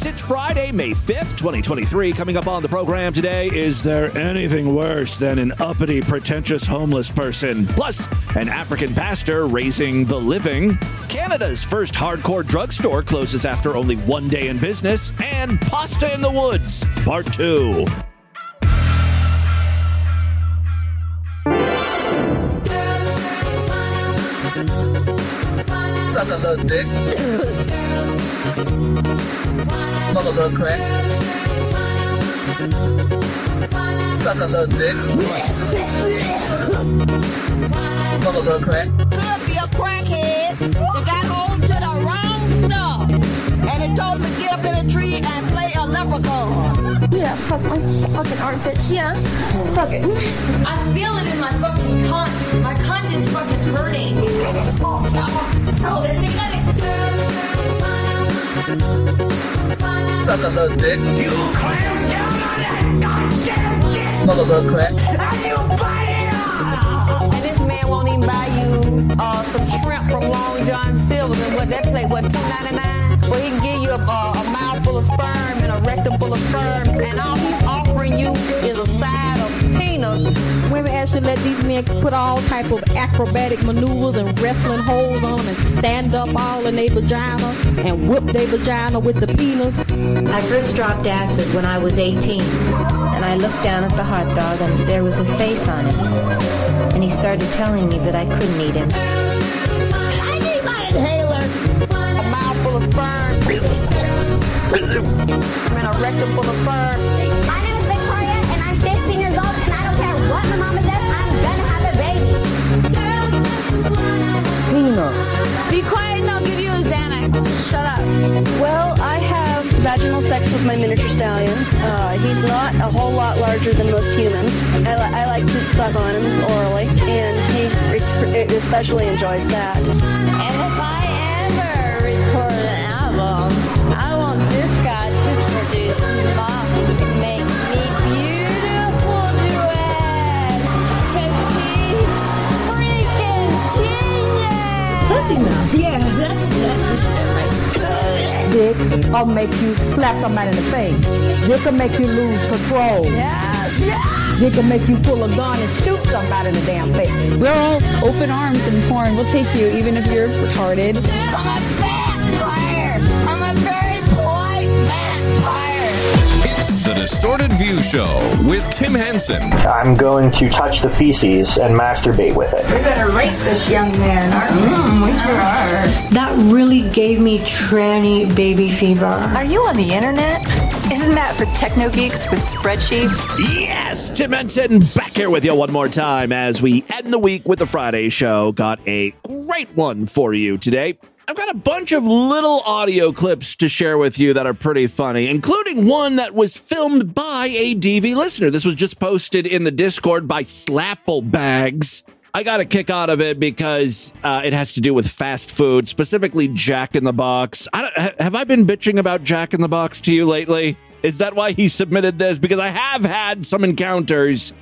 it's Friday, May 5th, 2023. Coming up on the program today, is there anything worse than an uppity, pretentious homeless person? Plus, an African pastor raising the living. Canada's first hardcore drugstore closes after only one day in business. And Pasta in the Woods, Part 2. Suck a little dick. Smoke a little crack. Suck a little dick. Smoke a little crack. could be a crackhead that got hold to the wrong stuff. And it told me to get up in a tree and play a leprechaun. Yeah, fuck my fucking armpits. Yeah, fuck it. I feel it in my fucking cunt. My cunt is fucking hurting. Oh, no. Oh, there's Suck a little dick. Smoke a little crack. And this man won't even buy you uh, some shrimp from Long John Silver's and what that plate, what, two ninety nine? Well, he can give you a, uh, a mouthful of sperm and a rectum full of sperm, and all he's offering you is a side of penis. Women actually let these men put all type of acrobatic maneuvers and wrestling holes on them and stand up all in their vagina and whip their vagina with the penis. I first dropped acid when I was 18, and I looked down at the hot dog and there was a face on it. And he started telling me that I couldn't eat him. I need my inhaler. A mouthful of sperm. and a rectum full of sperm. My name is Victoria, and I'm 15 years old, and I don't care what my mama says, I'm gonna have a baby. Be quiet and I'll give you a Xanax. Shut up. Well, I have vaginal sex with my miniature stallion. Uh, he's not a whole lot larger than most humans. I, li- I like to suck on him orally, and he ex- especially enjoys that. And if I mouth. Yeah, that's that's the shit right Dick will make you slap somebody in the face. Dick will make you lose control. Yes, yes. Dick will make you pull a gun and shoot somebody in the damn face. We're all open arms and porn. We'll take you even if you're retarded. I'm a vampire. I'm a very polite vampire. It's the Distorted View Show with Tim Henson. I'm going to touch the feces and masturbate with it. We're gonna rape this young man, aren't we? We sure are. That really gave me tranny baby fever. Are you on the internet? Isn't that for techno geeks with spreadsheets? Yes, Tim Henson back here with you one more time as we end the week with the Friday show. Got a great one for you today. I've got a bunch of little audio clips to share with you that are pretty funny, including one that was filmed by a DV listener. This was just posted in the Discord by Slapplebags. I got a kick out of it because uh, it has to do with fast food, specifically Jack in the Box. I have I been bitching about Jack in the Box to you lately? Is that why he submitted this? Because I have had some encounters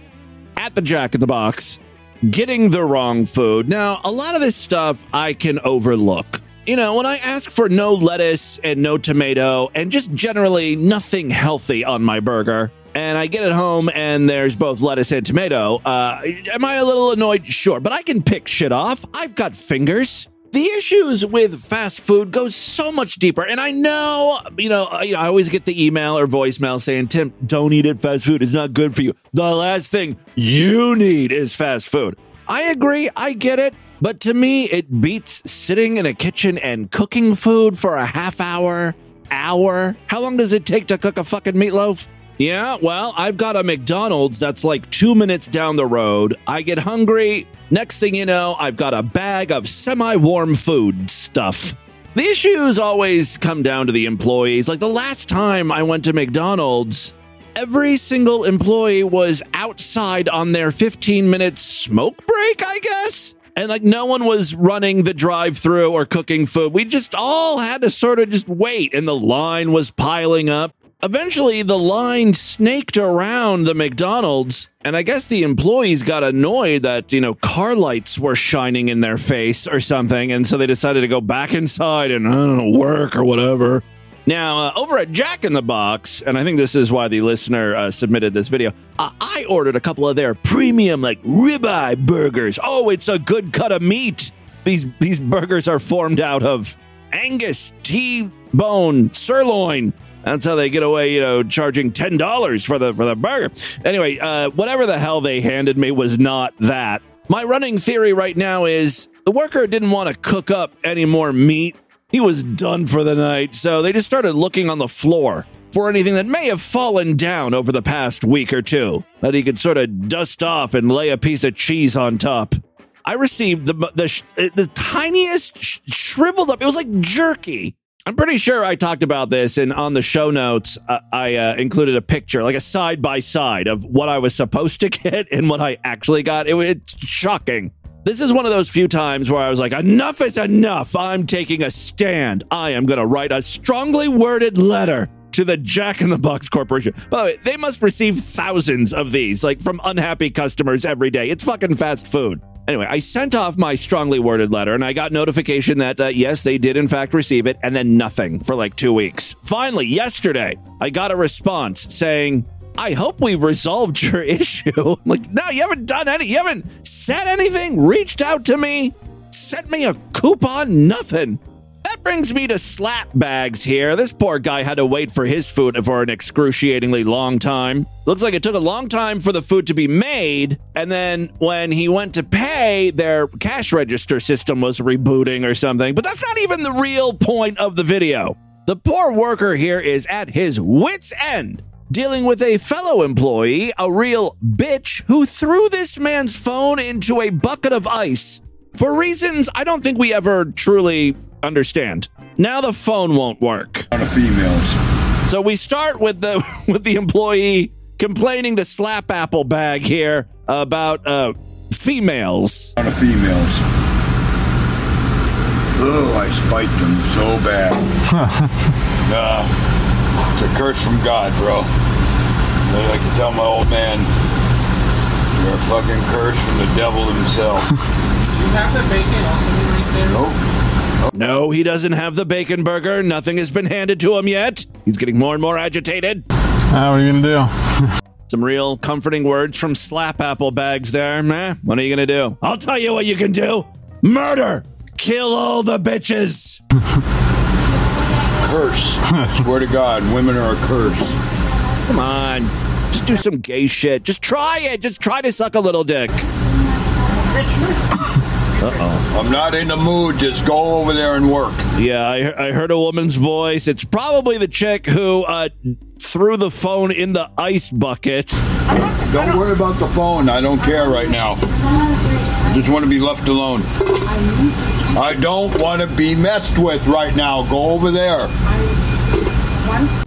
at the Jack in the Box getting the wrong food. Now, a lot of this stuff I can overlook. You know, when I ask for no lettuce and no tomato and just generally nothing healthy on my burger, and I get it home and there's both lettuce and tomato, uh, am I a little annoyed? Sure, but I can pick shit off. I've got fingers. The issues with fast food go so much deeper, and I know, you know, I, I always get the email or voicemail saying, "Tim, don't eat at fast food; it's not good for you." The last thing you need is fast food. I agree, I get it, but to me, it beats sitting in a kitchen and cooking food for a half hour, hour. How long does it take to cook a fucking meatloaf? Yeah, well, I've got a McDonald's that's like two minutes down the road. I get hungry. Next thing you know, I've got a bag of semi warm food stuff. The issues always come down to the employees. Like the last time I went to McDonald's, every single employee was outside on their 15 minute smoke break, I guess. And like no one was running the drive through or cooking food. We just all had to sort of just wait, and the line was piling up. Eventually, the line snaked around the McDonald's, and I guess the employees got annoyed that, you know, car lights were shining in their face or something, and so they decided to go back inside and, I don't know, work or whatever. Now, uh, over at Jack in the Box, and I think this is why the listener uh, submitted this video, uh, I ordered a couple of their premium, like ribeye burgers. Oh, it's a good cut of meat. These these burgers are formed out of Angus, T-bone, sirloin. That's how they get away, you know, charging ten dollars for the for the burger. Anyway, uh, whatever the hell they handed me was not that. My running theory right now is the worker didn't want to cook up any more meat. He was done for the night, so they just started looking on the floor for anything that may have fallen down over the past week or two that he could sort of dust off and lay a piece of cheese on top. I received the the, the tiniest sh- shriveled up. It was like jerky. I'm pretty sure I talked about this, and on the show notes, uh, I uh, included a picture, like a side by side of what I was supposed to get and what I actually got. It, it's shocking. This is one of those few times where I was like, enough is enough. I'm taking a stand. I am going to write a strongly worded letter to the Jack in the Box Corporation. By the way, they must receive thousands of these, like from unhappy customers every day. It's fucking fast food. Anyway, I sent off my strongly worded letter and I got notification that, uh, yes, they did in fact receive it, and then nothing for like two weeks. Finally, yesterday, I got a response saying, I hope we resolved your issue. Like, no, you haven't done any, you haven't said anything, reached out to me, sent me a coupon, nothing. Brings me to slap bags here. This poor guy had to wait for his food for an excruciatingly long time. Looks like it took a long time for the food to be made, and then when he went to pay, their cash register system was rebooting or something. But that's not even the real point of the video. The poor worker here is at his wits' end dealing with a fellow employee, a real bitch, who threw this man's phone into a bucket of ice for reasons I don't think we ever truly understand. Now the phone won't work. On the females. So we start with the with the employee complaining to Slap Apple Bag here about uh, females. On the females. Oh, I spiked them so bad. nah, it's a curse from God, bro. I can tell my old man, you're a fucking curse from the devil himself. you have the bacon also right there? Nope. No, he doesn't have the bacon burger. Nothing has been handed to him yet. He's getting more and more agitated. Uh, what are you gonna do? Some real comforting words from Slap Apple Bags there. Meh, what are you gonna do? I'll tell you what you can do. Murder! Kill all the bitches! curse. Swear to God, women are a curse. Come on. Just do some gay shit. Just try it. Just try to suck a little dick. Uh-oh. I'm not in the mood. Just go over there and work. Yeah, I, I heard a woman's voice. It's probably the chick who uh, threw the phone in the ice bucket. Don't worry about the phone. I don't care right now. I just want to be left alone. I don't want to be messed with right now. Go over there.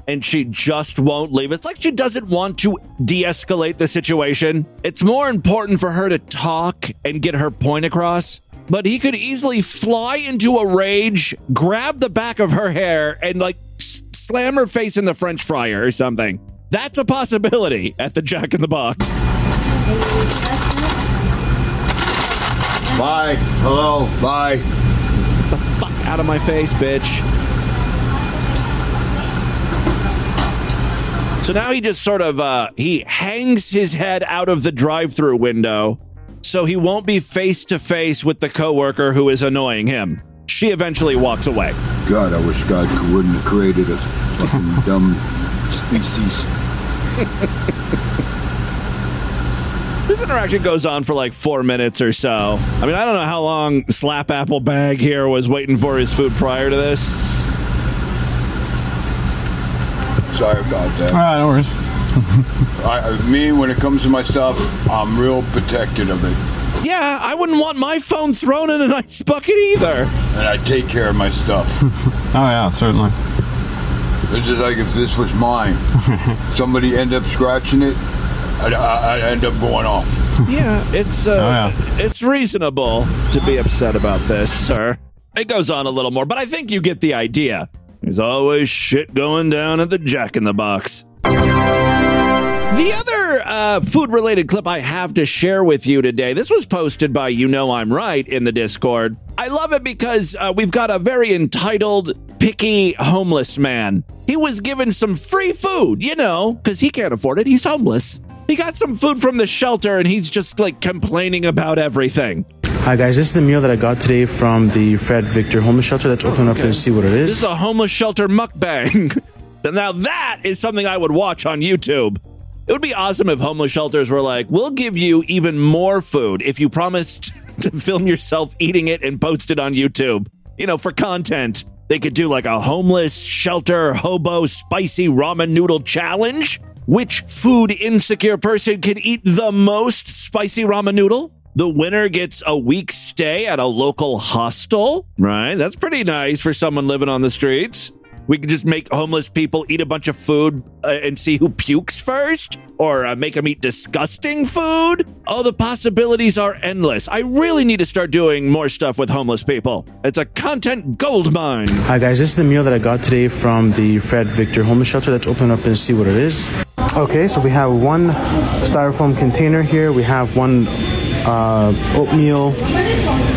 And she just won't leave. It's like she doesn't want to de escalate the situation. It's more important for her to talk and get her point across. But he could easily fly into a rage, grab the back of her hair, and like s- slam her face in the French fryer or something. That's a possibility at the Jack in the Box. Bye. Hello. Bye. Get the fuck out of my face, bitch. So now he just sort of uh he hangs his head out of the drive-through window so he won't be face to face with the coworker who is annoying him. She eventually walks away. God, I wish God wouldn't have created a fucking dumb species. This interaction goes on for like four minutes or so. I mean, I don't know how long Slap Apple Bag here was waiting for his food prior to this. Sorry about that. Ah, no worries. I, me, when it comes to my stuff, I'm real protected of it. Yeah, I wouldn't want my phone thrown in an ice bucket either. And I take care of my stuff. oh yeah, certainly. It's just like if this was mine, somebody end up scratching it, I'd, I'd end up going off. Yeah, it's uh, it's reasonable to be upset about this, sir. It goes on a little more, but I think you get the idea. There's always shit going down at the Jack in the Box. The other uh, food related clip I have to share with you today, this was posted by You Know I'm Right in the Discord. I love it because uh, we've got a very entitled, picky homeless man. He was given some free food, you know, because he can't afford it. He's homeless. He got some food from the shelter and he's just like complaining about everything. Hi guys, this is the meal that I got today from the Fred Victor Homeless Shelter. Let's open it up and see what it is. This is. a homeless shelter mukbang. now that is something I would watch on YouTube. It would be awesome if homeless shelters were like, we'll give you even more food if you promised to film yourself eating it and post it on YouTube. You know, for content. They could do like a homeless shelter hobo spicy ramen noodle challenge. Which food insecure person can eat the most spicy ramen noodle? The winner gets a week's stay at a local hostel, right? That's pretty nice for someone living on the streets. We could just make homeless people eat a bunch of food uh, and see who pukes first, or uh, make them eat disgusting food. Oh, the possibilities are endless. I really need to start doing more stuff with homeless people. It's a content gold mine. Hi guys, this is the meal that I got today from the Fred Victor Homeless Shelter. Let's open up and see what it is. Okay, so we have one styrofoam container here. We have one uh, oatmeal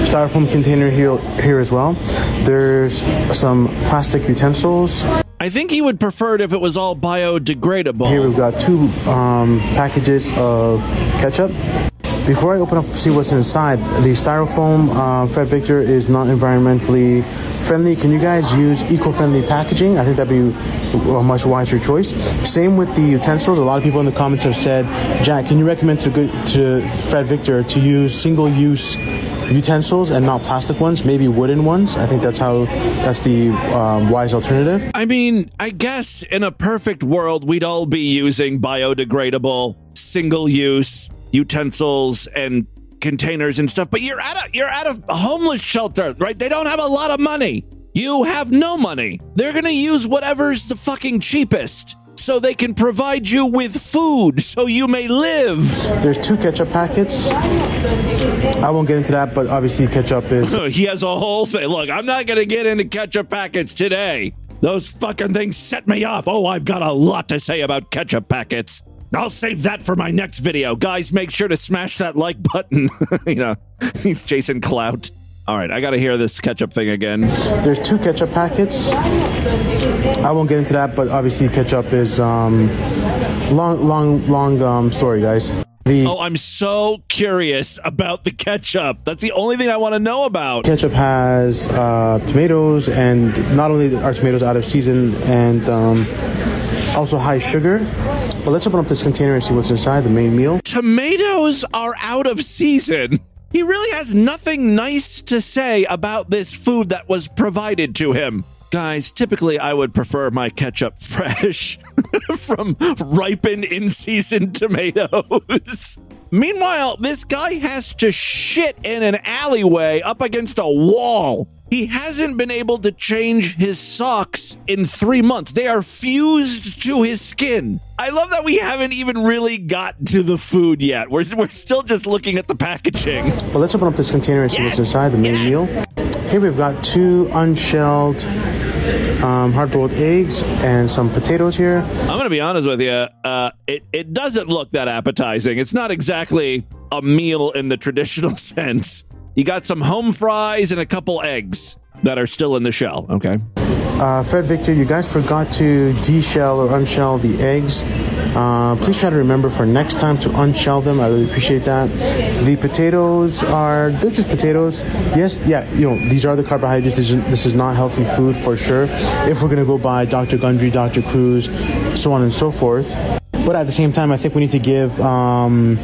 styrofoam container here, here as well. There's some plastic utensils. I think he would prefer it if it was all biodegradable. Here we've got two um, packages of ketchup. Before I open up see what's inside, the styrofoam uh, Fred Victor is not environmentally friendly. Can you guys use eco-friendly packaging? I think that'd be a much wiser choice. Same with the utensils. A lot of people in the comments have said, Jack, can you recommend to to Fred Victor to use single-use utensils and not plastic ones, maybe wooden ones? I think that's how that's the um, wise alternative. I mean, I guess in a perfect world, we'd all be using biodegradable, single use utensils and containers and stuff, but you're at a you're at a homeless shelter, right? They don't have a lot of money. You have no money. They're gonna use whatever's the fucking cheapest. So they can provide you with food so you may live. There's two ketchup packets. I won't get into that, but obviously ketchup is he has a whole thing. Look, I'm not going to get into ketchup packets today. Those fucking things set me off. Oh, I've got a lot to say about ketchup packets. I'll save that for my next video. Guys, make sure to smash that like button. you know, he's Jason Clout. All right, I got to hear this ketchup thing again. There's two ketchup packets. I won't get into that, but obviously ketchup is um, long, long, long um, story, guys. The Oh, I'm so curious about the ketchup. That's the only thing I want to know about. ketchup has uh, tomatoes, and not only are tomatoes out of season, and um, also high sugar. But let's open up this container and see what's inside the main meal. Tomatoes are out of season. He really has nothing nice to say about this food that was provided to him. Guys, typically I would prefer my ketchup fresh from ripened in season tomatoes. Meanwhile, this guy has to shit in an alleyway up against a wall. He hasn't been able to change his socks in three months. They are fused to his skin. I love that we haven't even really got to the food yet. We're, we're still just looking at the packaging. But let's open up this container and see what's inside the main meal. Here we've got two unshelled um, hard-boiled eggs and some potatoes here. I'm going to be honest with you. Uh, it, it doesn't look that appetizing. It's not exactly a meal in the traditional sense. You got some home fries and a couple eggs that are still in the shell. Okay. Uh, Fred Victor, you guys forgot to deshell or unshell the eggs. Uh, please try to remember for next time to unshell them. I really appreciate that. The potatoes are they're just potatoes. Yes, yeah, you know these are the carbohydrates. This is, this is not healthy food for sure. If we're gonna go by Dr. Gundry, Dr. Cruz, so on and so forth. But at the same time, I think we need to give um,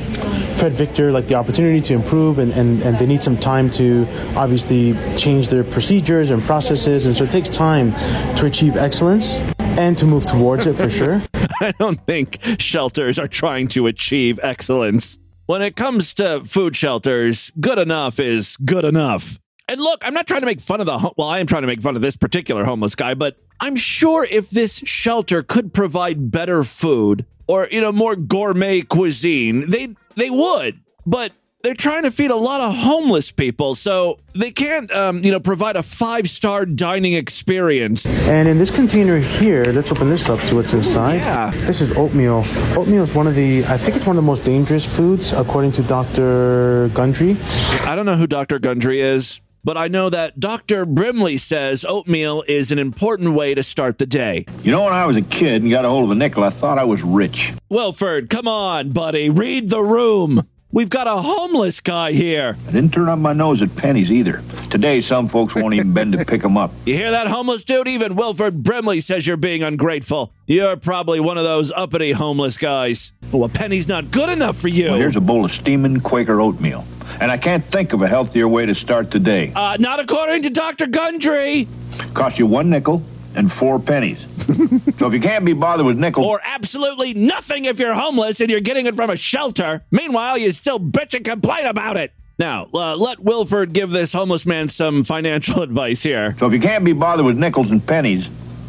Fred Victor like the opportunity to improve, and, and, and they need some time to obviously change their procedures and processes, and so it takes time to achieve excellence and to move towards it for sure. I don't think shelters are trying to achieve excellence. When it comes to food shelters, good enough is good enough. And look, I'm not trying to make fun of the well, I am trying to make fun of this particular homeless guy, but I'm sure if this shelter could provide better food or you know more gourmet cuisine, they they would. But they're trying to feed a lot of homeless people, so they can't um, you know provide a five star dining experience. And in this container here, let's open this up, see what's inside. Yeah. This is oatmeal. Oatmeal is one of the, I think it's one of the most dangerous foods, according to Dr. Gundry. I don't know who Dr. Gundry is. But I know that Dr. Brimley says oatmeal is an important way to start the day. You know, when I was a kid and got a hold of a nickel, I thought I was rich. Wilford, come on, buddy, read the room. We've got a homeless guy here. I didn't turn up my nose at pennies either. Today, some folks won't even bend to pick pick 'em up. You hear that, homeless dude? Even Wilford Brimley says you're being ungrateful. You're probably one of those uppity homeless guys. Well, a penny's not good enough for you. Well, here's a bowl of steaming Quaker oatmeal. And I can't think of a healthier way to start the day. Uh, not according to Dr. Gundry. Cost you one nickel and four pennies. so if you can't be bothered with nickels, Or absolutely nothing if you're homeless and you're getting it from a shelter. Meanwhile, you still bitch and complain about it. Now, uh, let Wilford give this homeless man some financial advice here. so if you can't be bothered with nickels and pennies,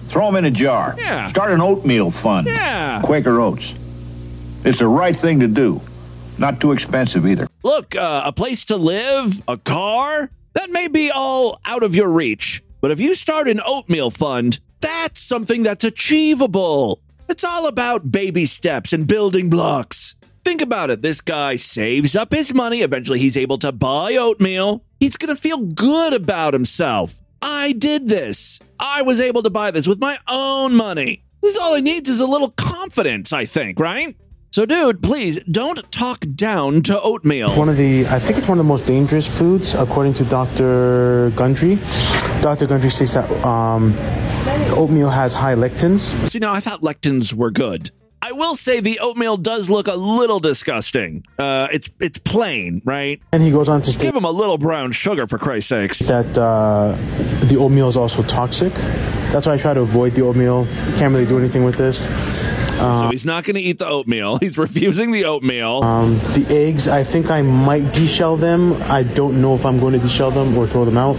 throw them in a jar. Yeah. Start an oatmeal fund. Yeah. Quaker oats. It's the right thing to do. Not too expensive either. Look, uh, a place to live, a car, that may be all out of your reach. But if you start an oatmeal fund, that's something that's achievable. It's all about baby steps and building blocks. Think about it. This guy saves up his money. Eventually, he's able to buy oatmeal. He's going to feel good about himself. I did this. I was able to buy this with my own money. This is all he needs is a little confidence, I think, right? So, dude, please don't talk down to oatmeal. It's one of the, I think it's one of the most dangerous foods, according to Dr. Gundry. Dr. Gundry states that um, oatmeal has high lectins. See, now I thought lectins were good. I will say the oatmeal does look a little disgusting. Uh, it's it's plain, right? And he goes on to state Give him a little brown sugar for Christ's sakes. that uh, the oatmeal is also toxic. That's why I try to avoid the oatmeal. Can't really do anything with this. So he's not going to eat the oatmeal. He's refusing the oatmeal. Um, the eggs, I think I might deshell them. I don't know if I'm going to deshell them or throw them out.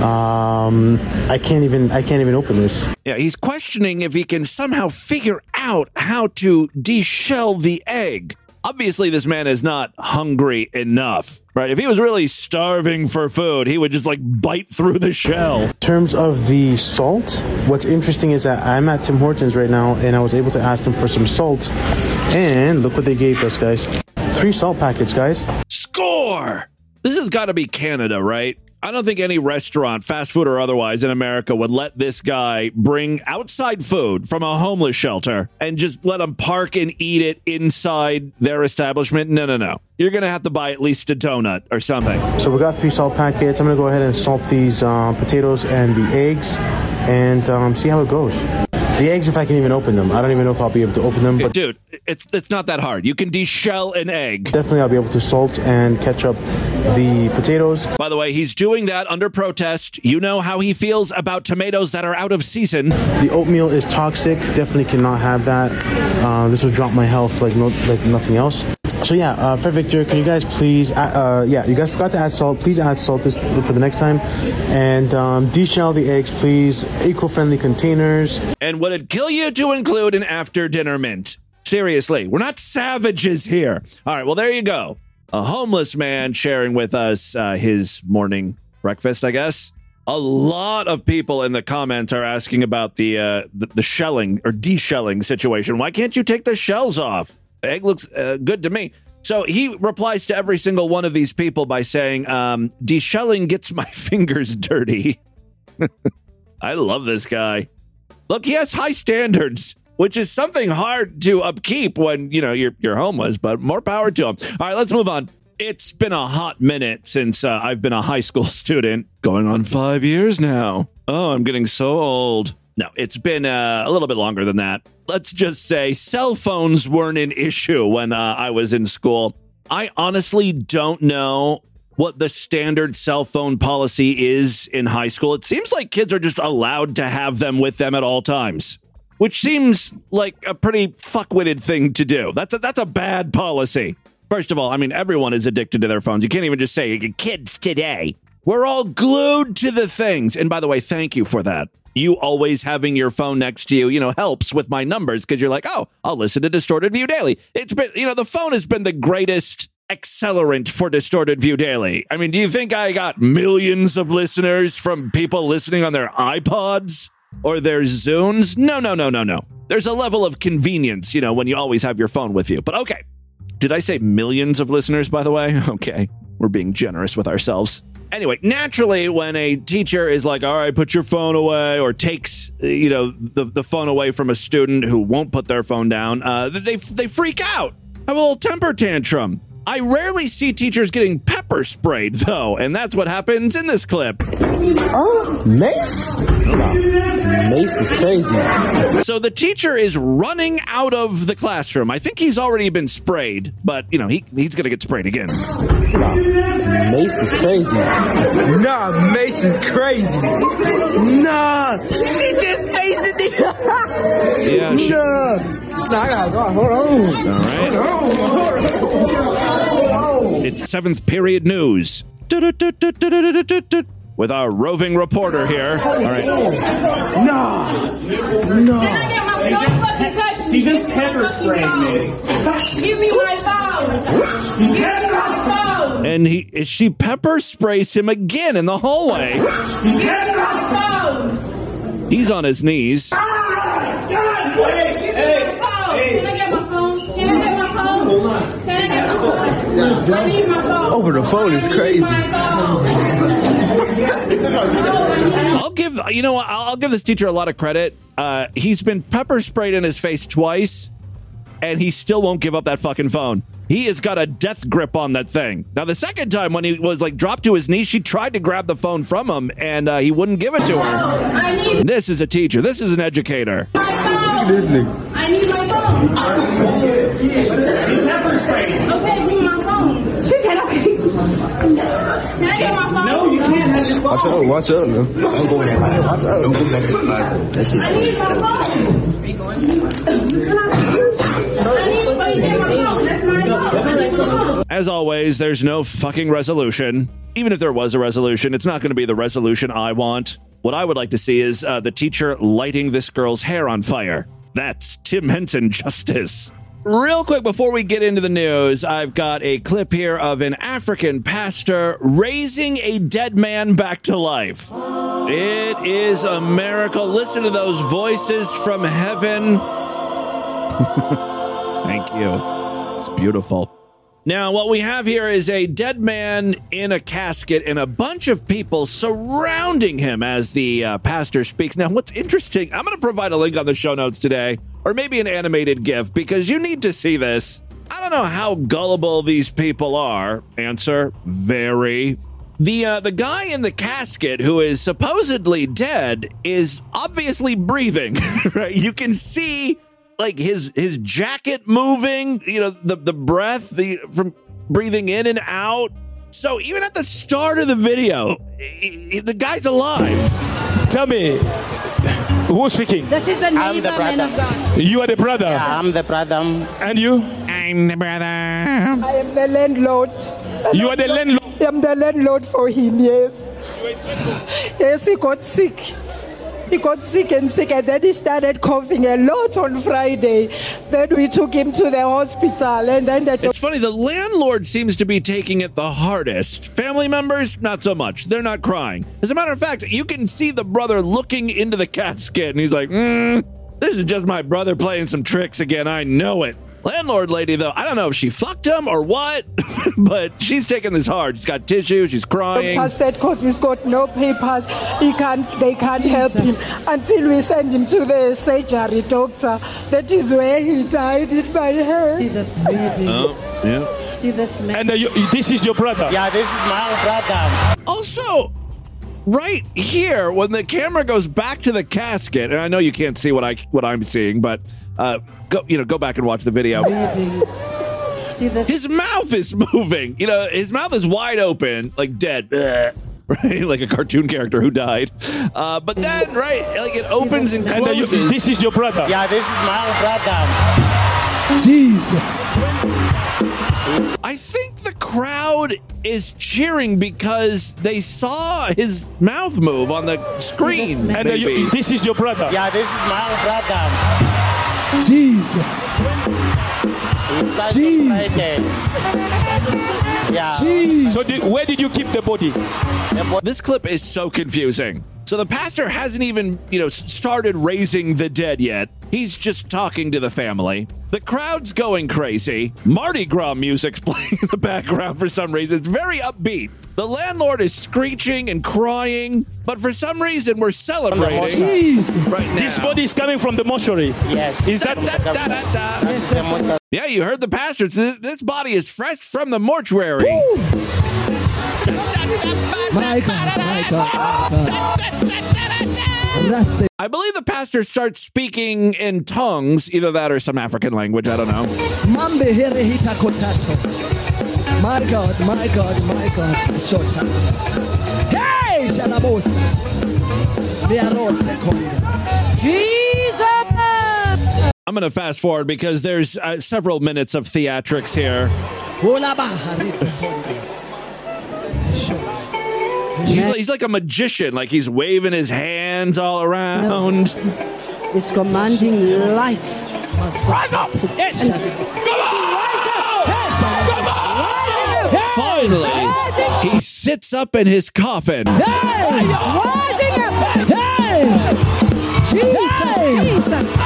Um, I can't even. I can't even open this. yeah, he's questioning if he can somehow figure out how to deshell the egg. Obviously, this man is not hungry enough, right? If he was really starving for food, he would just like bite through the shell. In terms of the salt, what's interesting is that I'm at Tim Hortons right now, and I was able to ask them for some salt, and look what they gave us, guys. Three salt packets, guys. Score! This has got to be Canada, right? I don't think any restaurant, fast food or otherwise, in America would let this guy bring outside food from a homeless shelter and just let him park and eat it inside their establishment. No, no, no. You're going to have to buy at least a donut or something. So we got three salt packets. I'm gonna go ahead and salt these uh, potatoes and the eggs, and um, see how it goes. The eggs, if I can even open them, I don't even know if I'll be able to open them, but Dude, it's it's not that hard. You can deshell an egg. definitely I'll be able to salt and ketchup the potatoes. By the way, he's doing that under protest. You know how he feels about tomatoes that are out of season. The oatmeal is toxic. Definitely cannot have that. Uh, this will drop my health like no, like nothing else. So yeah, uh, Fred Victor, can you guys please? add- Uh, yeah, you guys forgot to add salt. Please add salt this for the next time, and um, deshell the eggs, please. Eco-friendly containers. And would it kill you to include an after dinner mint? Seriously, we're not savages here. All right, well, there you go. A homeless man sharing with us uh, his morning breakfast, I guess. A lot of people in the comments are asking about the, uh, the the shelling or deshelling situation. Why can't you take the shells off? Egg looks uh, good to me. So he replies to every single one of these people by saying, um, "Deshelling gets my fingers dirty." I love this guy. Look, he has high standards, which is something hard to upkeep when you know you're you're homeless. But more power to them. All right, let's move on. It's been a hot minute since uh, I've been a high school student, going on five years now. Oh, I'm getting so old. No, it's been uh, a little bit longer than that. Let's just say cell phones weren't an issue when uh, I was in school. I honestly don't know what the standard cell phone policy is in high school. It seems like kids are just allowed to have them with them at all times, which seems like a pretty fuckwitted thing to do. That's a, that's a bad policy. First of all, I mean, everyone is addicted to their phones. You can't even just say kids today. We're all glued to the things. And by the way, thank you for that. You always having your phone next to you, you know, helps with my numbers because you're like, oh, I'll listen to Distorted View Daily. It's been, you know, the phone has been the greatest accelerant for Distorted View Daily. I mean, do you think I got millions of listeners from people listening on their iPods or there's Zunes? No, no, no, no, no. There's a level of convenience, you know, when you always have your phone with you. But okay. Did I say millions of listeners, by the way? Okay. We're being generous with ourselves. Anyway, naturally, when a teacher is like, all right, put your phone away, or takes, you know, the, the phone away from a student who won't put their phone down, uh, they, they freak out, have a little temper tantrum. I rarely see teachers getting pepper sprayed, though, and that's what happens in this clip. Oh, Mace? No, Mace is crazy. So the teacher is running out of the classroom. I think he's already been sprayed, but, you know, he, he's going to get sprayed again. No, Mace is crazy. Nah, Mace is crazy. Nah, she just faced it. Yeah, she- Nah. Nah, I gotta go. Hold on. All right. Hold on. It's seventh period news. With our roving reporter here. All right. Nah. Nah. She just pepper sprayed me. Give me my phone. Give me my phone. And he she pepper sprays him again in the hallway. Give me my phone. He's on his knees. Ah, God, wait. Over the phone is crazy. I'll give you know I'll I'll give this teacher a lot of credit. Uh, he's been pepper sprayed in his face twice, and he still won't give up that fucking phone. He has got a death grip on that thing. Now, the second time when he was like dropped to his knees, she tried to grab the phone from him, and uh, he wouldn't give it to her. This is a teacher. This is an educator. I need my phone. Pepper sprayed. Okay, give me my phone. She said okay. Can I get my phone? No, you can't have your Watch out, watch out, man. In. Watch out. I'm going I need my phone. Are you going? To. As always, there's no fucking resolution. Even if there was a resolution, it's not going to be the resolution I want. What I would like to see is uh, the teacher lighting this girl's hair on fire. That's Tim Henson justice. Real quick before we get into the news, I've got a clip here of an African pastor raising a dead man back to life. It is a miracle. Listen to those voices from heaven. Thank you. It's beautiful. Now, what we have here is a dead man in a casket and a bunch of people surrounding him as the uh, pastor speaks. Now, what's interesting, I'm going to provide a link on the show notes today, or maybe an animated GIF, because you need to see this. I don't know how gullible these people are. Answer very. The uh, the guy in the casket who is supposedly dead is obviously breathing. right? You can see like his his jacket moving, you know, the the breath the from breathing in and out. So even at the start of the video, i- i- the guy's alive. Tell me, who's speaking? This is a I'm neighbor man of God. You are the brother. I'm the brother. And you? I'm the brother. I am the landlord. You are the landlord. I'm the landlord for him, yes. Yes, he got sick. He got sick and sick, and then he started coughing a lot on Friday. Then we took him to the hospital, and then the It's funny, the landlord seems to be taking it the hardest. Family members, not so much. They're not crying. As a matter of fact, you can see the brother looking into the casket, and he's like, mm, This is just my brother playing some tricks again. I know it. Landlord lady, though, I don't know if she fucked him or what, but she's taking this hard. She's got tissue, she's crying. doctor said because he's got no papers, he can't. They can't help him until we send him to the surgery doctor. That is where he died in my head. Oh, yeah. See this man. And uh, you, this is your brother. Yeah, this is my brother. Also, right here, when the camera goes back to the casket, and I know you can't see what I what I'm seeing, but uh, go you know go back and watch the video. See this. His mouth is moving. You know, his mouth is wide open, like dead. Ugh. Right, like a cartoon character who died. Uh, but then, right, like it opens and And uh, you, closes. this is your brother. Yeah, this is my brother. Jesus. I think the crowd is cheering because they saw his mouth move on the screen. And uh, maybe. you, this is your brother. Yeah, this is my brother. Jesus. Jesus. Yeah. So did, where did you keep the body? This clip is so confusing. So the pastor hasn't even, you know, started raising the dead yet. He's just talking to the family. The crowd's going crazy. Mardi Gras music's playing in the background for some reason. It's very upbeat. The landlord is screeching and crying, but for some reason we're celebrating Jesus. right now. This body is coming from the mortuary. Yes. Is that Yeah, you heard the pastor. This, this body is fresh from the mortuary. My God, my God, my God. I believe the pastor starts speaking in tongues, either that or some African language. I don't know. Mambe here hita kotato. My God, my God, my God. Shota. Hey, Shalabosa. Jesus! I'm going to fast forward because there's uh, several minutes of theatrics here. Ola bahari konda. He's like, he's like a magician, like he's waving his hands all around. It's commanding life. Rise up. Finally, he sits up in his coffin. Rising up! Jesus! Jesus!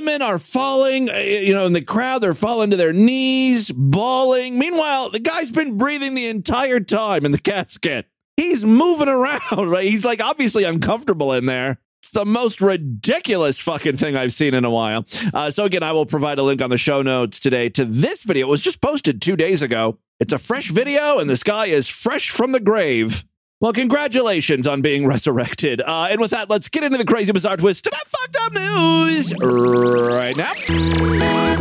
Women are falling, uh, you know, in the crowd, they're falling to their knees, bawling. Meanwhile, the guy's been breathing the entire time in the casket. He's moving around, right? He's like obviously uncomfortable in there. It's the most ridiculous fucking thing I've seen in a while. Uh, so again, I will provide a link on the show notes today to this video. It was just posted two days ago. It's a fresh video, and this guy is fresh from the grave. Well, congratulations on being resurrected. Uh, and with that, let's get into the crazy bizarre twist to that fucked up news right now.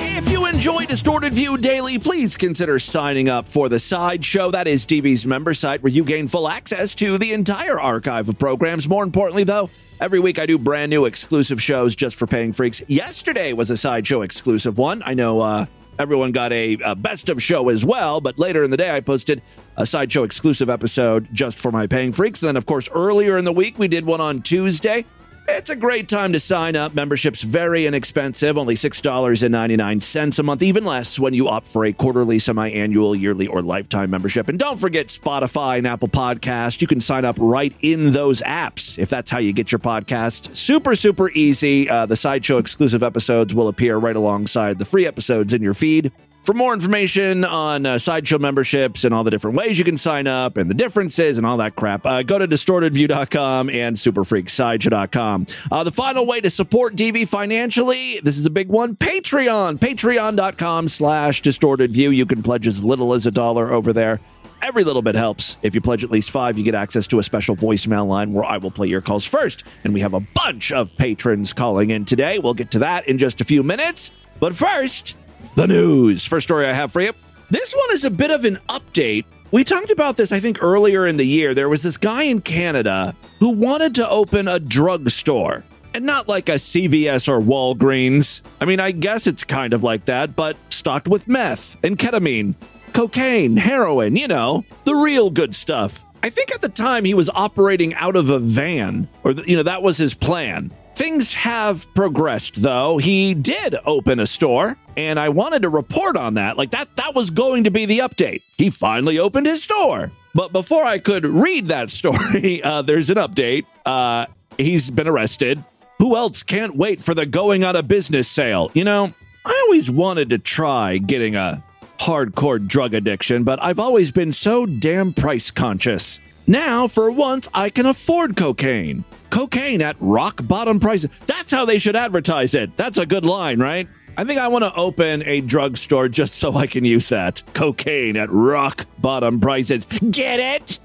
If you enjoy Distorted View Daily, please consider signing up for the Sideshow. That is DV's member site where you gain full access to the entire archive of programs. More importantly, though, every week I do brand new exclusive shows just for paying freaks. Yesterday was a Sideshow exclusive one. I know uh, everyone got a, a best of show as well, but later in the day I posted a Sideshow exclusive episode just for my paying freaks. then, of course, earlier in the week we did one on Tuesday. It's a great time to sign up. Membership's very inexpensive, only $6.99 a month, even less when you opt for a quarterly, semi annual, yearly, or lifetime membership. And don't forget Spotify and Apple Podcast. You can sign up right in those apps if that's how you get your podcast. Super, super easy. Uh, the Sideshow exclusive episodes will appear right alongside the free episodes in your feed. For more information on uh, Sideshow memberships and all the different ways you can sign up and the differences and all that crap, uh, go to distortedview.com and superfreaksideshow.com. Uh, the final way to support DV financially, this is a big one, Patreon. Patreon.com slash distortedview. You can pledge as little as a dollar over there. Every little bit helps. If you pledge at least five, you get access to a special voicemail line where I will play your calls first. And we have a bunch of patrons calling in today. We'll get to that in just a few minutes. But first, the news. First story I have for you. This one is a bit of an update. We talked about this, I think, earlier in the year. There was this guy in Canada who wanted to open a drugstore. And not like a CVS or Walgreens. I mean, I guess it's kind of like that, but stocked with meth and ketamine, cocaine, heroin, you know, the real good stuff. I think at the time he was operating out of a van, or, you know, that was his plan. Things have progressed though. He did open a store and I wanted to report on that. Like that that was going to be the update. He finally opened his store. But before I could read that story, uh, there's an update. Uh, he's been arrested. Who else can't wait for the going out of business sale? You know, I always wanted to try getting a hardcore drug addiction, but I've always been so damn price conscious. Now, for once, I can afford cocaine. Cocaine at rock bottom prices. That's how they should advertise it. That's a good line, right? I think I want to open a drugstore just so I can use that. Cocaine at rock bottom prices. Get it?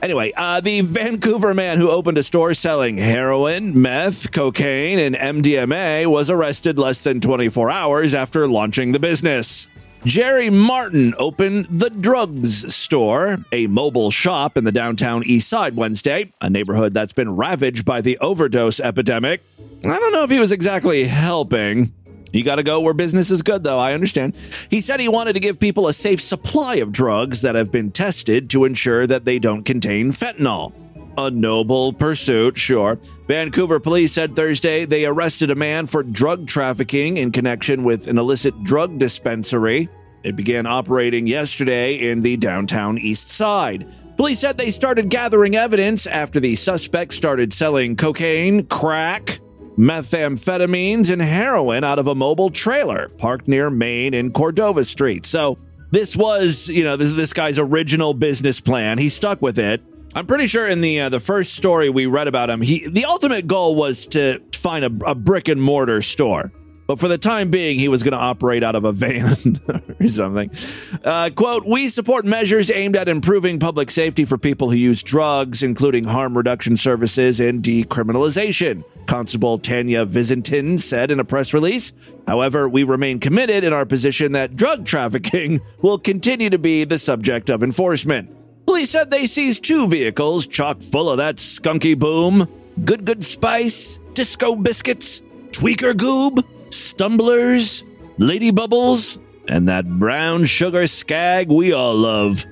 Anyway, uh, the Vancouver man who opened a store selling heroin, meth, cocaine, and MDMA was arrested less than 24 hours after launching the business. Jerry Martin opened the Drugs Store, a mobile shop in the downtown east side Wednesday, a neighborhood that's been ravaged by the overdose epidemic. I don't know if he was exactly helping. You got to go where business is good, though. I understand. He said he wanted to give people a safe supply of drugs that have been tested to ensure that they don't contain fentanyl. A noble pursuit, sure. Vancouver police said Thursday they arrested a man for drug trafficking in connection with an illicit drug dispensary. It began operating yesterday in the downtown east side. Police said they started gathering evidence after the suspect started selling cocaine, crack, methamphetamines, and heroin out of a mobile trailer parked near Main and Cordova Street. So this was, you know, this, this guy's original business plan. He stuck with it. I'm pretty sure in the uh, the first story we read about him, he the ultimate goal was to find a, a brick and mortar store. But for the time being, he was going to operate out of a van or something. Uh, quote, we support measures aimed at improving public safety for people who use drugs, including harm reduction services and decriminalization, Constable Tania Visintin said in a press release. However, we remain committed in our position that drug trafficking will continue to be the subject of enforcement. Police said they seized two vehicles chock full of that skunky boom, good good spice, disco biscuits, tweaker goob, stumblers, lady bubbles, and that brown sugar skag we all love.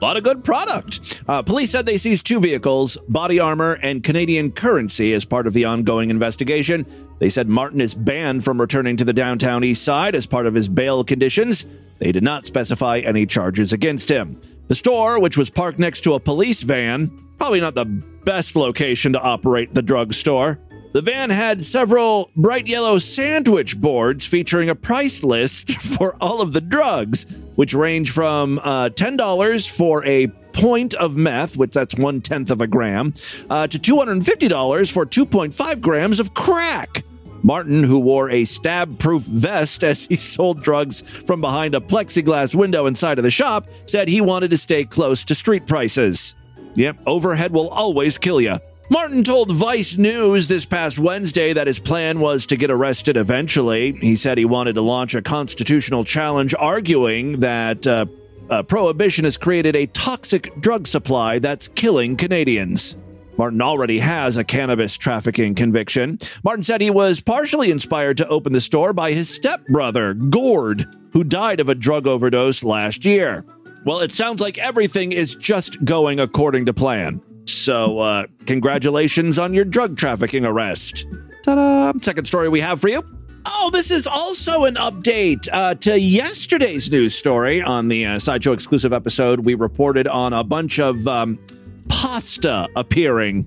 A lot of good product. Uh, police said they seized two vehicles, body armor, and Canadian currency as part of the ongoing investigation. They said Martin is banned from returning to the downtown east side as part of his bail conditions. They did not specify any charges against him. The store, which was parked next to a police van, probably not the best location to operate the drugstore. The van had several bright yellow sandwich boards featuring a price list for all of the drugs, which range from uh, $10 for a point of meth, which that's one tenth of a gram, uh, to $250 for 2.5 grams of crack. Martin, who wore a stab proof vest as he sold drugs from behind a plexiglass window inside of the shop, said he wanted to stay close to street prices. Yep, overhead will always kill you. Martin told Vice News this past Wednesday that his plan was to get arrested eventually. He said he wanted to launch a constitutional challenge arguing that uh, uh, prohibition has created a toxic drug supply that's killing Canadians. Martin already has a cannabis trafficking conviction. Martin said he was partially inspired to open the store by his stepbrother, Gord, who died of a drug overdose last year. Well, it sounds like everything is just going according to plan. So, uh, congratulations on your drug trafficking arrest. Ta-da! Second story we have for you. Oh, this is also an update uh, to yesterday's news story on the uh, Sideshow exclusive episode. We reported on a bunch of um, pasta appearing.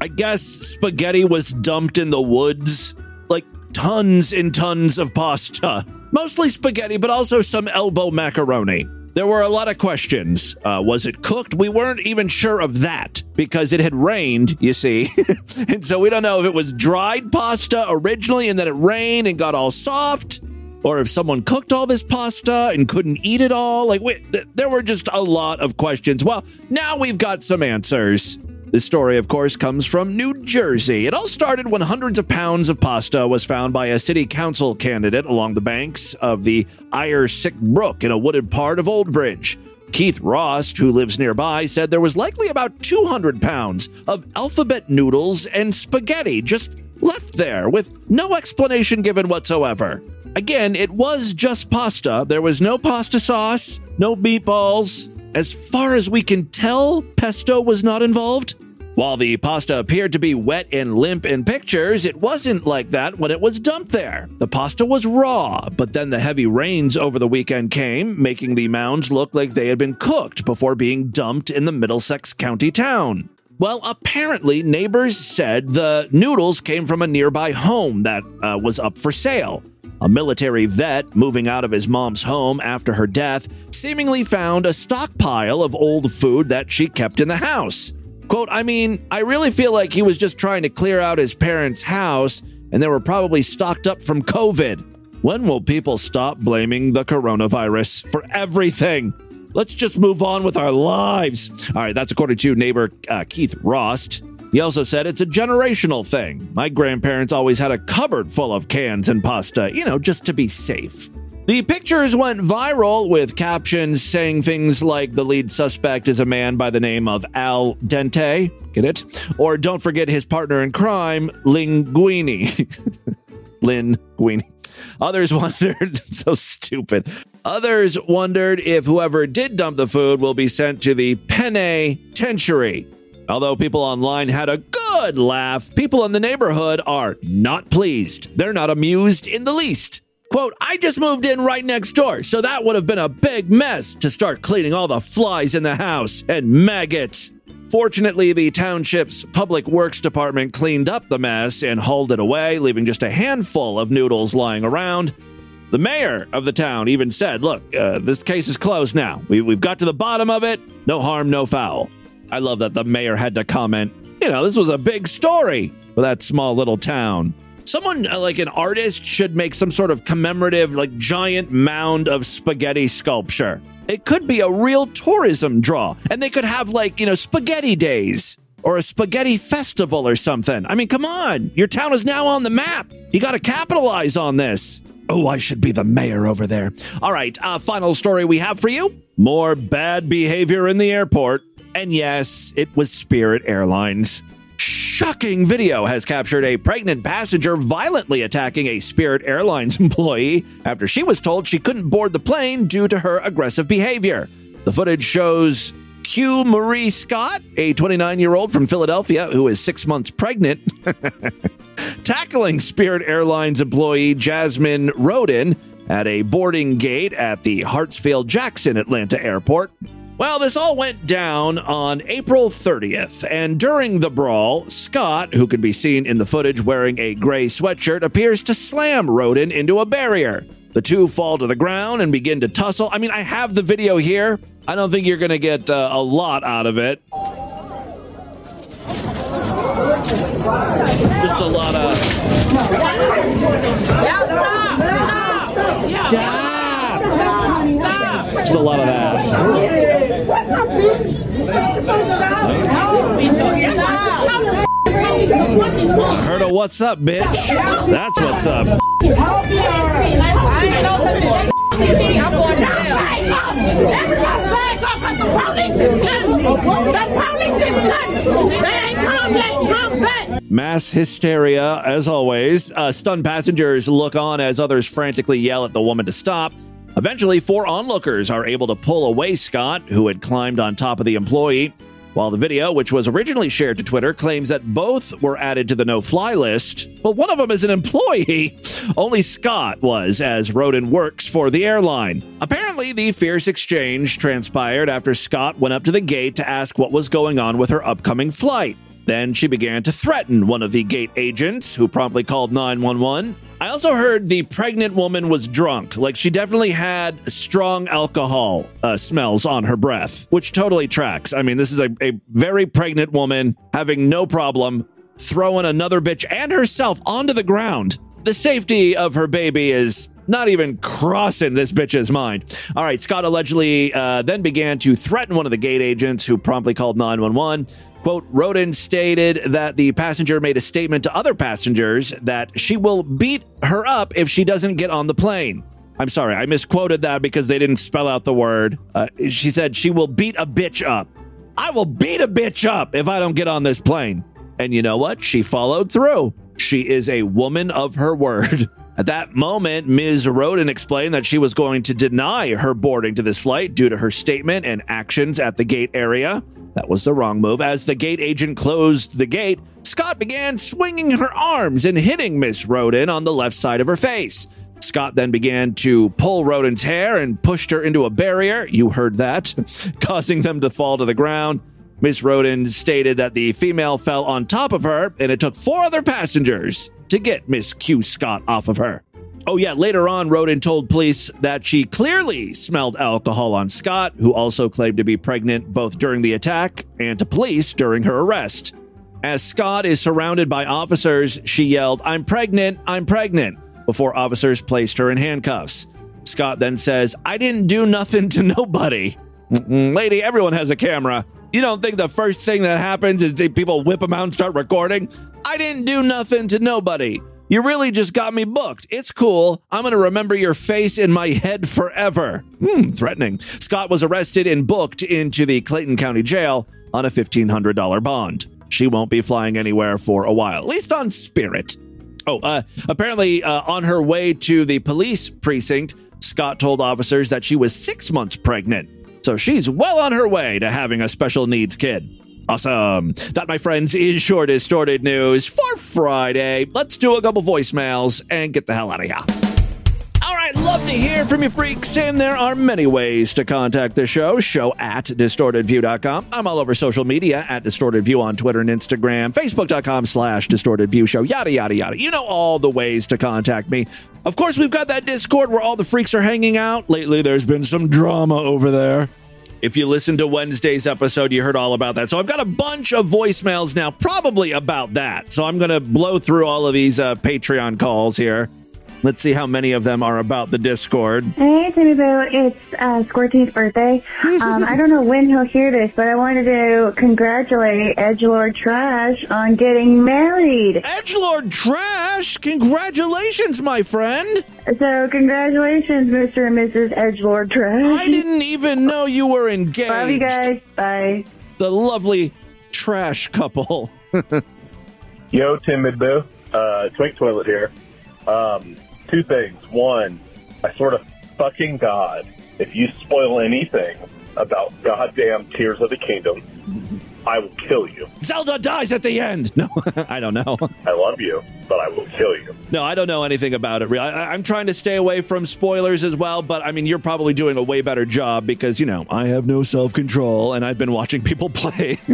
I guess spaghetti was dumped in the woods. Like tons and tons of pasta. Mostly spaghetti, but also some elbow macaroni. There were a lot of questions. Uh, was it cooked? We weren't even sure of that because it had rained, you see. and so we don't know if it was dried pasta originally and then it rained and got all soft, or if someone cooked all this pasta and couldn't eat it all. Like, we, th- there were just a lot of questions. Well, now we've got some answers. This story, of course, comes from New Jersey. It all started when hundreds of pounds of pasta was found by a city council candidate along the banks of the Sick Brook in a wooded part of Old Bridge. Keith Rost, who lives nearby, said there was likely about 200 pounds of alphabet noodles and spaghetti just left there with no explanation given whatsoever. Again, it was just pasta. There was no pasta sauce, no meatballs. As far as we can tell, pesto was not involved. While the pasta appeared to be wet and limp in pictures, it wasn't like that when it was dumped there. The pasta was raw, but then the heavy rains over the weekend came, making the mounds look like they had been cooked before being dumped in the Middlesex County town. Well, apparently, neighbors said the noodles came from a nearby home that uh, was up for sale. A military vet moving out of his mom's home after her death seemingly found a stockpile of old food that she kept in the house. Quote, I mean, I really feel like he was just trying to clear out his parents' house and they were probably stocked up from COVID. When will people stop blaming the coronavirus for everything? Let's just move on with our lives. All right, that's according to neighbor uh, Keith Rost. He also said it's a generational thing. My grandparents always had a cupboard full of cans and pasta, you know, just to be safe. The pictures went viral with captions saying things like the lead suspect is a man by the name of Al Dente, get it? Or don't forget his partner in crime, Linguini. Linguini. Others wondered, so stupid. Others wondered if whoever did dump the food will be sent to the Penne Tentury. Although people online had a good laugh, people in the neighborhood are not pleased. They're not amused in the least. Quote, I just moved in right next door, so that would have been a big mess to start cleaning all the flies in the house and maggots. Fortunately, the township's public works department cleaned up the mess and hauled it away, leaving just a handful of noodles lying around. The mayor of the town even said, Look, uh, this case is closed now. We, we've got to the bottom of it. No harm, no foul. I love that the mayor had to comment, you know, this was a big story for that small little town. Someone uh, like an artist should make some sort of commemorative, like giant mound of spaghetti sculpture. It could be a real tourism draw, and they could have like, you know, spaghetti days or a spaghetti festival or something. I mean, come on. Your town is now on the map. You got to capitalize on this. Oh, I should be the mayor over there. All right, uh, final story we have for you more bad behavior in the airport. And yes, it was Spirit Airlines. Shocking video has captured a pregnant passenger violently attacking a Spirit Airlines employee after she was told she couldn't board the plane due to her aggressive behavior. The footage shows Q Marie Scott, a 29 year old from Philadelphia who is six months pregnant, tackling Spirit Airlines employee Jasmine Roden at a boarding gate at the Hartsfield Jackson Atlanta airport. Well, this all went down on April 30th, and during the brawl, Scott, who can be seen in the footage wearing a gray sweatshirt, appears to slam Roden into a barrier. The two fall to the ground and begin to tussle. I mean, I have the video here. I don't think you're going to get uh, a lot out of it. Just a lot of. Stop! Just a lot of that. I heard a what's up, bitch. That's what's up. Mass hysteria, as always. Uh, stunned passengers look on as others frantically yell at the woman to stop. Eventually, four onlookers are able to pull away Scott, who had climbed on top of the employee. While the video, which was originally shared to Twitter, claims that both were added to the no fly list, well, one of them is an employee. Only Scott was, as Roden works for the airline. Apparently, the fierce exchange transpired after Scott went up to the gate to ask what was going on with her upcoming flight. Then she began to threaten one of the gate agents, who promptly called 911. I also heard the pregnant woman was drunk. Like she definitely had strong alcohol uh, smells on her breath, which totally tracks. I mean, this is a, a very pregnant woman having no problem throwing another bitch and herself onto the ground. The safety of her baby is not even crossing this bitch's mind. All right, Scott allegedly uh, then began to threaten one of the gate agents who promptly called 911. Quote, Roden stated that the passenger made a statement to other passengers that she will beat her up if she doesn't get on the plane. I'm sorry, I misquoted that because they didn't spell out the word. Uh, she said she will beat a bitch up. I will beat a bitch up if I don't get on this plane. And you know what? She followed through. She is a woman of her word. At that moment, Ms. Roden explained that she was going to deny her boarding to this flight due to her statement and actions at the gate area. That was the wrong move. As the gate agent closed the gate, Scott began swinging her arms and hitting Miss Roden on the left side of her face. Scott then began to pull Roden's hair and pushed her into a barrier. You heard that, causing them to fall to the ground. Miss Roden stated that the female fell on top of her, and it took four other passengers to get Miss Q Scott off of her. Oh, yeah, later on, Roden told police that she clearly smelled alcohol on Scott, who also claimed to be pregnant both during the attack and to police during her arrest. As Scott is surrounded by officers, she yelled, I'm pregnant, I'm pregnant, before officers placed her in handcuffs. Scott then says, I didn't do nothing to nobody. Lady, everyone has a camera. You don't think the first thing that happens is people whip them out and start recording? I didn't do nothing to nobody. You really just got me booked. It's cool. I'm going to remember your face in my head forever. Hmm, threatening. Scott was arrested and booked into the Clayton County Jail on a $1,500 bond. She won't be flying anywhere for a while, at least on Spirit. Oh, uh, apparently, uh, on her way to the police precinct, Scott told officers that she was six months pregnant. So she's well on her way to having a special needs kid. Awesome. That, my friends, is your distorted news for Friday. Let's do a couple voicemails and get the hell out of here. Right, love to hear from you freaks, and there are many ways to contact the show. Show at distortedview.com. I'm all over social media at distortedview on Twitter and Instagram, facebook.com slash distortedview show, yada, yada, yada. You know all the ways to contact me. Of course, we've got that Discord where all the freaks are hanging out. Lately, there's been some drama over there. If you listened to Wednesday's episode, you heard all about that. So I've got a bunch of voicemails now, probably about that. So I'm going to blow through all of these uh, Patreon calls here. Let's see how many of them are about the Discord. Hey, Timmy Boo. It's uh, Squirty's birthday. Um, I don't know when he'll hear this, but I wanted to congratulate Edgelord Trash on getting married. Edgelord Trash? Congratulations, my friend. So, congratulations, Mr. and Mrs. Edgelord Trash. I didn't even know you were engaged. Love you guys. Bye. The lovely Trash couple. Yo, Timmy Boo. Uh, Twink Toilet here. Um, two things. One, I sort of fucking God, if you spoil anything about goddamn Tears of the Kingdom, I will kill you. Zelda dies at the end. No, I don't know. I love you, but I will kill you. No, I don't know anything about it. I, I'm trying to stay away from spoilers as well, but I mean, you're probably doing a way better job because, you know, I have no self control and I've been watching people play.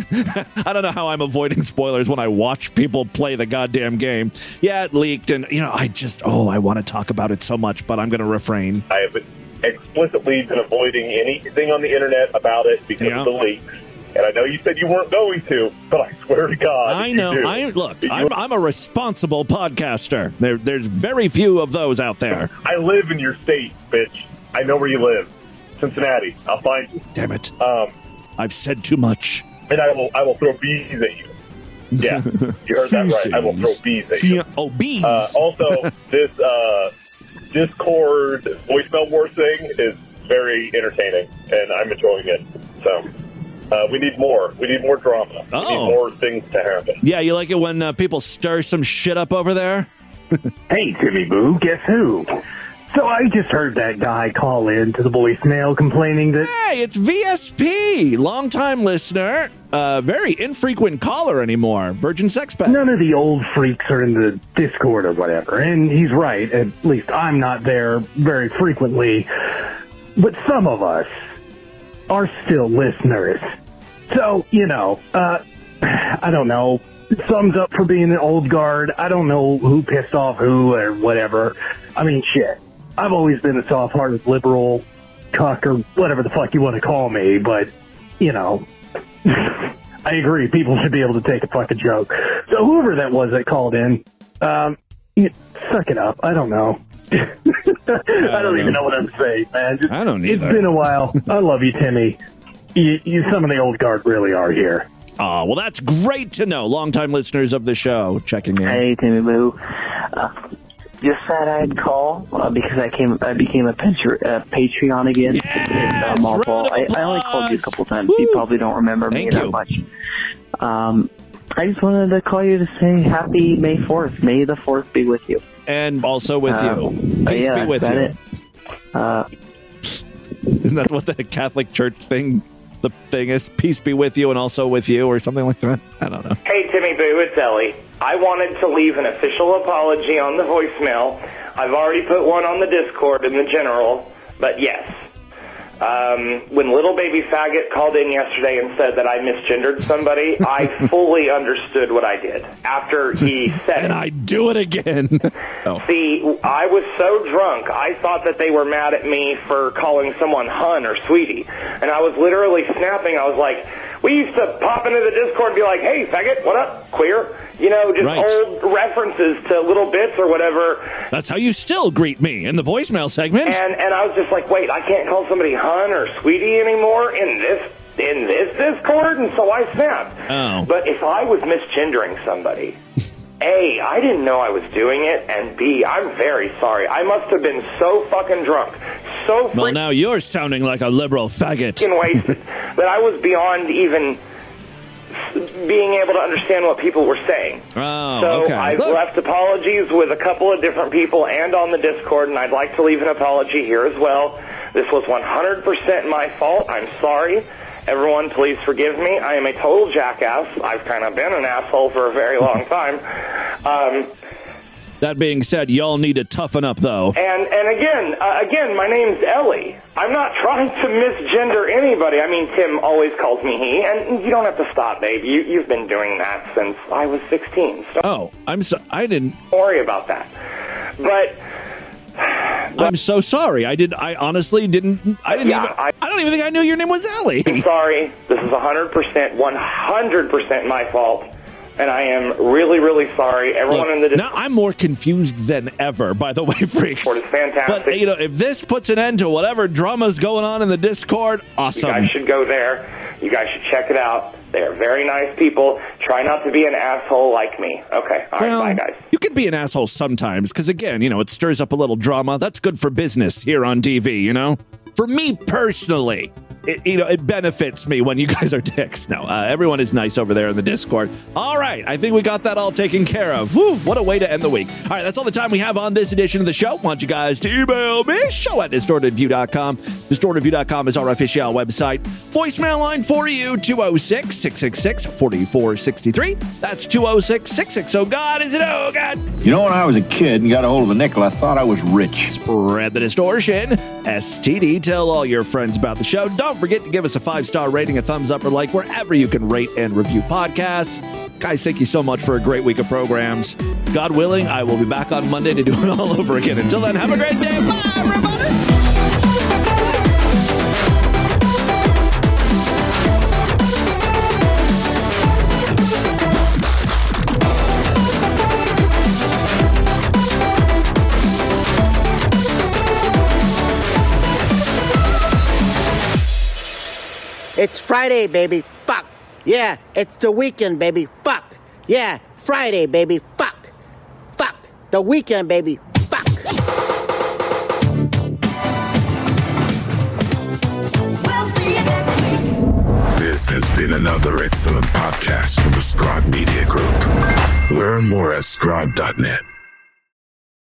I don't know how I'm avoiding spoilers when I watch people play the goddamn game. Yeah, it leaked, and, you know, I just, oh, I want to talk about it so much, but I'm going to refrain. I have explicitly been avoiding anything on the internet about it because Yeah. of the leaks. And I know you said you weren't going to, but I swear to God, I know. do, I look. I'm, I'm a responsible podcaster. There, there's very few of those out there. I live in your state, bitch. I know where you live, Cincinnati. I'll find you. Damn it! Um, I've said too much. and I will. I will throw bees at you. Yeah, you heard that right. I will throw bees at you. Oh, bees. Uh, also, this uh, Discord voicemail war thing is very entertaining, and I'm enjoying it. So. Uh, we need more. We need more drama. We Oh. need more things to happen. Yeah, you like it when uh, people stir some shit up over there? Hey, Timmy Boo, guess who? So I just heard that guy call in to the voicemail complaining that. Hey, it's VSP, longtime listener, uh, very infrequent caller anymore. Virgin Sex Pet. None of the old freaks are in the Discord or whatever. And he's right. At least I'm not there very frequently. But some of us are still listeners. So, you know, uh, I don't know. Thumbs up for being an old guard. I don't know who pissed off who or whatever. I mean, shit. I've always been a soft hearted liberal cuck or whatever the fuck you want to call me, but, you know, I agree. People should be able to take a fucking joke. So whoever that was that called in, um, suck it up. I don't know. I don't even know what I'm saying, man. Just- I don't either. It's been a while. I love you, Timmy. You, you, some of the old guard really are here. Oh, well, that's great to know. Longtime listeners of the show checking in. Hey, Timmy Boo. Uh, just thought I'd call uh, because I came, I became a Patre- uh, Patreon again. and, uh, my. I, I only called you a couple times. You probably don't remember me Thank that much. Um, I just wanted to call you to say Happy May Fourth. May the Fourth be with you. And also with Uh, you. Peace yeah, be with you. Uh, Isn't that what the Catholic Church thing, the thing is? Peace be with you and also with you or something like that? I don't know. Hey, Timmy Boo, it's Ellie. I wanted to leave an official apology on the voicemail. I've already put one on the Discord in the general, but yes. Um, when little baby faggot called in yesterday and said that I misgendered somebody, I fully understood what I did after he said And. I do it again. oh. See, I was so drunk, I thought that they were mad at me for calling someone hun or sweetie. And I was literally snapping. I was like, we used to pop into the Discord and be like, hey, faggot, what up, queer? You know, just Right. old references to little bits or whatever. That's how you still greet me in the voicemail segment. And, and I was just like, wait, I can't call somebody hun or sweetie anymore in this in this Discord? And so I snapped. Oh. But if I was misgendering somebody, A, I didn't know I was doing it, and B, I'm very sorry. I must have been so fucking drunk, so Well, now you're sounding like a liberal faggot. wasted that I was beyond even being able to understand what people were saying. Oh, so okay. I've Look, left apologies with a couple of different people and on the Discord, and I'd like to leave an apology here as well. This was 100% my fault. I'm sorry. Everyone, please forgive me. I am a total jackass. I've kind of been an asshole for a very long time. Um, That being said, y'all need to toughen up, though. and and again, uh, again, my name's Ellie. I'm not trying to misgender anybody. I mean, Tim always calls me he, and you don't have to stop, babe. You you've been doing that since I was 16. So Oh, I'm so I didn't. don't worry about that. But I'm so sorry. I did. I honestly didn't. I didn't even. I, don't even think I knew your name was Ellie. I'm sorry. This is 100%, 100% my fault. And I am really, really sorry. Everyone in the now I'm more confused than ever. By the way, freaks. Discord is fantastic. But you know, if this puts an end to whatever drama's going on in the Discord, awesome. You guys should go there. You guys should check it out. They are very nice people. Try not to be an asshole like me. Okay. All right. Well, bye, guys. You can be an asshole sometimes because, again, you know, it stirs up a little drama. That's good for business here on TV, you know? For me personally, it, you know, it benefits me when you guys are dicks. No, uh, everyone is nice over there in the Discord. All right, I think we got that all taken care of. Whew, what a way to end the week. All right, that's all the time we have on this edition of the show. want you guys to email me, show at distortedview.com. Distortedview.com is our official website. Voicemail line for you, 206 666 4463. That's 206 660. Oh, God, is it? Oh, God. You know, when I was a kid and got a hold of a nickel, I thought I was rich. Spread the distortion. STD. Tell all your friends about the show. Don't forget to give us a five star rating, a thumbs up, or like wherever you can rate and review podcasts. Guys, thank you so much for a great week of programs. God willing, I will be back on Monday to do it all over again. Until then, have a great day. Bye, everybody. It's Friday, baby. Fuck. Yeah, it's the weekend, baby. Fuck. Yeah, Friday, baby. Fuck. Fuck. The weekend, baby. Fuck. This has been another excellent podcast from the Scribe Media Group. Learn more at scribe.net.